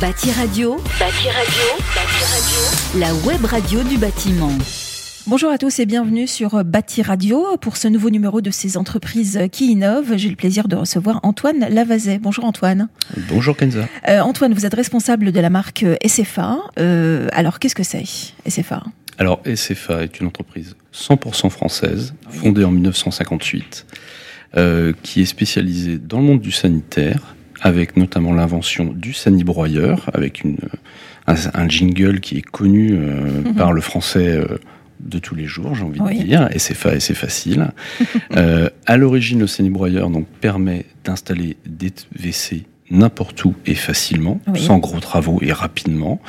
Bâti Radio, Bâti Radio, Bâti Radio, la web radio du bâtiment. Bonjour à tous et bienvenue sur Bâti Radio pour ce nouveau numéro de ces entreprises qui innovent. J'ai le plaisir de recevoir Antoine Lavazet. Bonjour Antoine. Bonjour Kenza. Euh, Antoine, vous êtes responsable de la marque SFA. Euh, alors qu'est-ce que c'est SFA Alors SFA est une entreprise 100% française, fondée en 1958, euh, qui est spécialisée dans le monde du sanitaire, avec notamment l'invention du sanibroyeur, avec une, un, un, jingle qui est connu euh, mmh. par le français euh, de tous les jours, j'ai envie oui. de dire, et c'est fa c'est facile. euh, à l'origine, le sanibroyeur donc permet d'installer des WC n'importe où et facilement, oui. sans gros travaux et rapidement.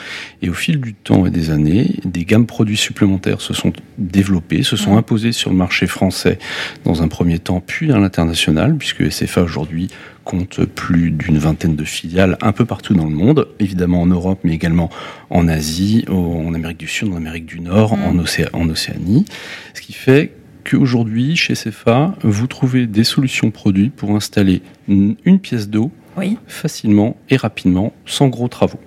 Et au fil du temps et des années, des gammes produits supplémentaires se sont développées, se sont imposées sur le marché français dans un premier temps, puis à l'international, puisque SFA aujourd'hui compte plus d'une vingtaine de filiales un peu partout dans le monde, évidemment en Europe, mais également en Asie, en Amérique du Sud, en Amérique du Nord, mmh. en, Océ en Océanie. Ce qui fait qu'aujourd'hui, chez CFA, vous trouvez des solutions produits pour installer une pièce d'eau oui. facilement et rapidement, sans gros travaux.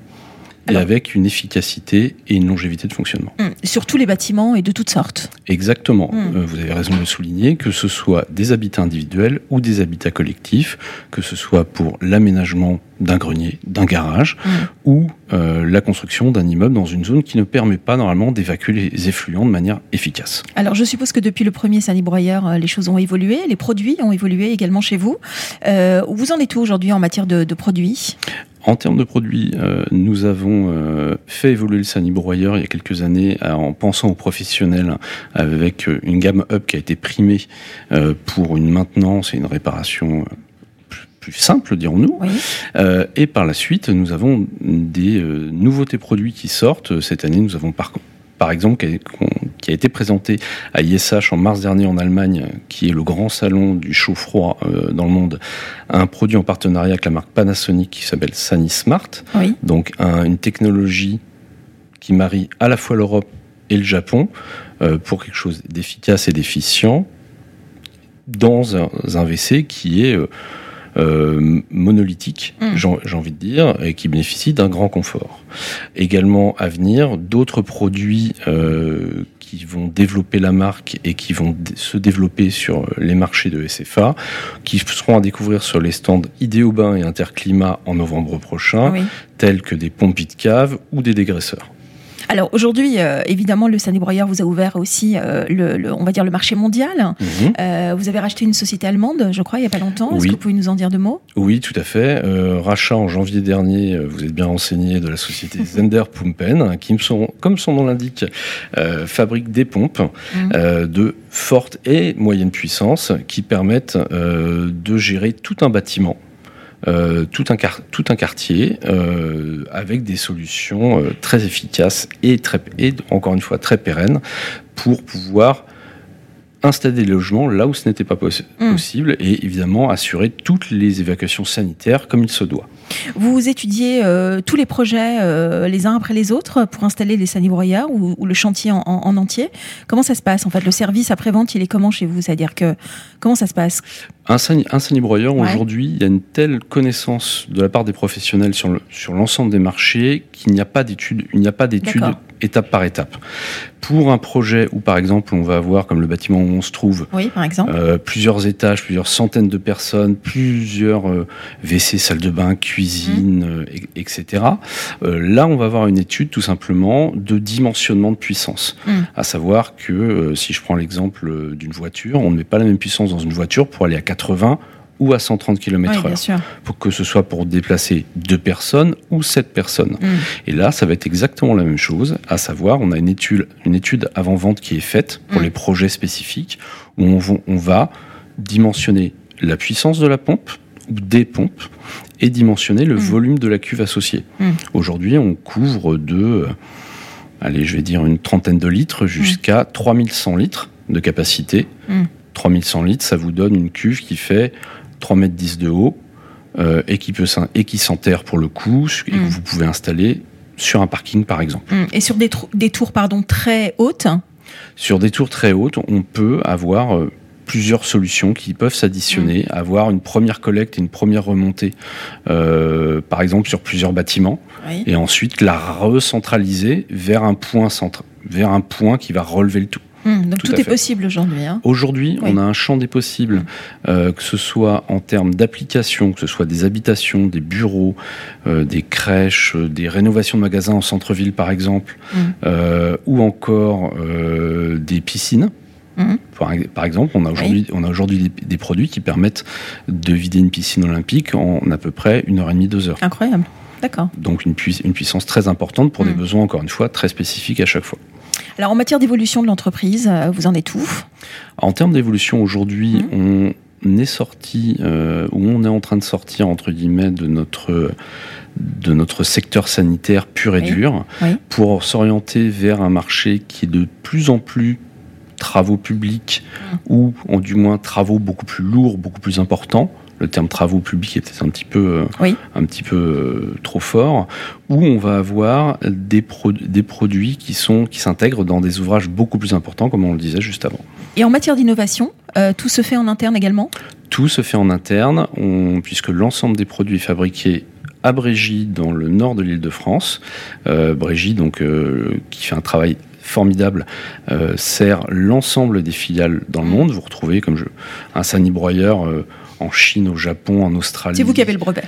Alors, et avec une efficacité et une longévité de fonctionnement. Hum, sur tous les bâtiments et de toutes sortes. Exactement. Hum. Euh, vous avez raison de le souligner, que ce soit des habitats individuels ou des habitats collectifs, que ce soit pour l'aménagement d'un grenier, d'un garage, hum. ou euh, la construction d'un immeuble dans une zone qui ne permet pas normalement d'évacuer les effluents de manière efficace. Alors je suppose que depuis le premier sanibroyeur, les choses ont évolué, les produits ont évolué également chez vous. Euh, vous en êtes où aujourd'hui en matière de, de produits? En termes de produits, euh, nous avons euh, fait évoluer le sanibroyeur il y a quelques années euh, en pensant aux professionnels avec une gamme up qui a été primée euh, pour une maintenance et une réparation plus simple, dirons-nous. Oui. Euh, et par la suite, nous avons des euh, nouveautés produits qui sortent. Cette année, nous avons par, par exemple, qui a, été présenté à ISH en mars dernier en Allemagne, qui est le grand salon du chaud-froid euh, dans le monde, un produit en partenariat avec la marque Panasonic qui s'appelle SaniSmart. Oui. Donc un, une technologie qui marie à la fois l'Europe et le Japon euh, pour quelque chose d'efficace et d'efficient dans un, un, WC qui est euh, monolithique, mmh. j'ai envie de dire, et qui bénéficie d'un grand confort. Également à venir, d'autres produits euh, qui vont développer la marque et qui vont se développer sur les marchés de SFA, qui seront à découvrir sur les stands Idéobain et Interclimat en novembre prochain, oui. tels que des pompes de cave ou des dégraisseurs. Alors aujourd'hui, euh, évidemment, le sanibroyeur vous a ouvert aussi, euh, le, le, on va dire, le marché mondial. Mmh. Euh, vous avez racheté une société allemande, je crois, il n'y a pas longtemps. Est-ce que vous pouvez nous en dire deux mots? Oui, tout à fait. Rachat en janvier dernier, vous êtes bien renseigné, de la société Zender Pumpen, qui, sont, comme son nom l'indique, fabrique des pompes mmh. de forte et moyenne puissance qui permettent de gérer tout un bâtiment euh, tout, un quartier euh, avec des solutions euh, très efficaces et, très, et encore une fois très pérennes pour pouvoir installer des logements là où ce n'était pas mmh. possible et évidemment assurer toutes les évacuations sanitaires comme il se doit. Vous étudiez euh, tous les projets euh, les uns après les autres pour installer les sanibroyeurs ou, ou, le chantier en, en, en, entier? Comment ça se passe en fait? Le service après-vente, il est comment chez vous? C'est-à-dire que comment ça se passe? Un, sani un sanibroyeur, ouais. aujourd'hui, il y a une telle connaissance de la part des professionnels sur l'ensemble le, sur des marchés qu'il n'y a pas d'études, il n'y a pas d'études étape par étape. Pour un projet où, par exemple, on va avoir, comme le bâtiment où on se trouve, oui, par exemple. Euh, plusieurs étages, plusieurs centaines de personnes, plusieurs euh, WC, salles de bain, cuisine, mmh. euh, etc. là, on va avoir une étude tout simplement de dimensionnement de puissance. Mmh. À savoir que, si je prends l'exemple d'une voiture, on ne met pas la même puissance dans une voiture pour aller à 80 ou à 130 km oui, heure. Pour que ce soit pour déplacer deux personnes ou sept personnes. Mm. Et là, ça va être exactement la même chose, à savoir, on a une étude, une étude avant-vente qui est faite pour mm. les projets spécifiques, où on, on va dimensionner la puissance de la pompe, ou des pompes, et dimensionner le mmh. volume de la cuve associée. Aujourd'hui, on couvre de, euh, allez, je vais dire une trentaine de litres jusqu'à mmh. 3100 litres de capacité. 3100 litres, ça vous donne une cuve qui fait 3 mètres 10 de haut euh, et qui peut et qui s'enterre pour le coup et que vous pouvez installer sur un parking par exemple. Et sur des, des tours pardon très hautes? Sur des tours très hautes, on peut avoir euh, plusieurs solutions qui peuvent s'additionner, mm. avoir une première collecte et une première remontée, euh, par exemple sur plusieurs bâtiments, et ensuite la recentraliser vers un point centre, vers un point qui va relever le tout. Hmm, donc tout, est possible aujourd'hui. Hein. Aujourd'hui, on a un champ des possibles, euh, que ce soit en termes d'applications, que ce soit des habitations, des bureaux, euh, des crèches, euh, des rénovations de magasins en centre-ville par exemple, hmm. ou encore des piscines. Par, exemple, on a aujourd'hui on a aujourd'hui des, produits qui permettent de vider une piscine olympique en à peu près une heure et demie, deux heures. Incroyable. Donc une, une, puissance très importante pour des besoins encore une fois très spécifiques à chaque fois. Alors en matière d'évolution de l'entreprise, euh, vous en êtes où? En termes d'évolution, aujourd'hui, mmh. on est sorti, euh, ou on est en train de sortir, entre guillemets, de notre de notre secteur sanitaire pur et dur pour s'orienter vers un marché qui est de plus en plus travaux publics mmh. ou en du moins travaux beaucoup plus lourds, beaucoup plus importants le terme travaux publics était un petit peu, euh, un petit peu euh, trop fort, où on va avoir des, des produits qui sont qui s'intègrent dans des ouvrages beaucoup plus importants, comme on le disait juste avant. Et en matière d'innovation, euh, tout se fait en interne également? Tout se fait en interne, puisque l'ensemble des produits fabriqués à Brégy, dans le nord de l'île de France. Brégy, donc, qui fait un travail formidable, sert l'ensemble des filiales dans le monde. Vous retrouvez, comme je, un sanibroyeur en Chine, au Japon, en Australie. C'est vous qui avez le brevet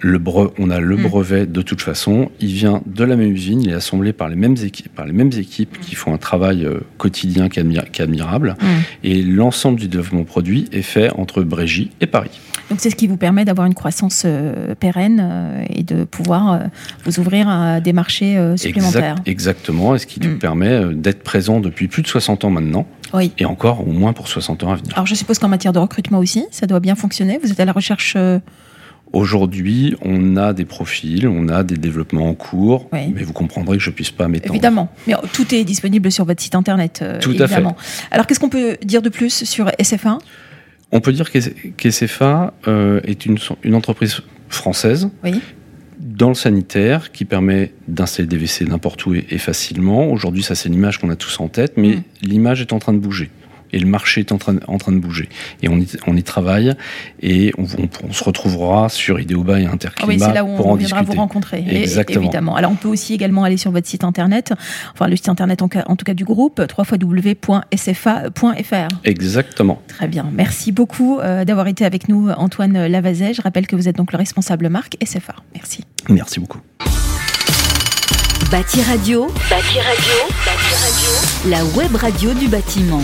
le on a le hmm. brevet de toute façon. Il vient de la même usine, il est assemblé par les mêmes équipes, par les mêmes équipes qui font un travail euh, quotidien qui est admirable. Hmm. Et l'ensemble du développement produit est fait entre Brégy et Paris. Donc c'est ce qui vous permet d'avoir une croissance euh, pérenne euh, et de pouvoir vous ouvrir à des marchés supplémentaires. exactement, et ce qui nous hmm. permet d'être présent depuis plus de 60 ans maintenant. Oui. Et encore au moins pour 60 ans à venir. Alors je suppose qu'en matière de recrutement aussi, ça doit bien fonctionner. Vous êtes à la recherche Aujourd'hui, on a des profils, on a des développements en cours, mais vous comprendrez que je ne puisse pas m'étendre. Évidemment, mais tout est disponible sur votre site internet. Euh, tout à fait. Alors, qu'est-ce qu'on peut dire de plus sur SFA On peut dire qu'SFA euh, est une, une, entreprise française dans le sanitaire qui permet d'installer des WC n'importe où et, facilement. Aujourd'hui, ça c'est l'image qu'on a tous en tête, mais mm. l'image est en train de bouger et le marché est en train, en train de bouger. Et on y, on y travaille et on, on, se retrouvera sur Ideoba et Interclimat ah oui, c'est là où on viendra vous rencontrer. Exactement. évidemment. Alors on peut aussi également aller sur votre site internet, enfin le site internet en, en tout cas du groupe, www.sfa.fr. Exactement. Très bien. Merci beaucoup euh, d'avoir été avec nous, Antoine Lavazet. Je rappelle que vous êtes donc le responsable marque SFA. Merci. Merci beaucoup. Bâti Radio, Bâti Radio, Bâti Radio, la web radio du bâtiment.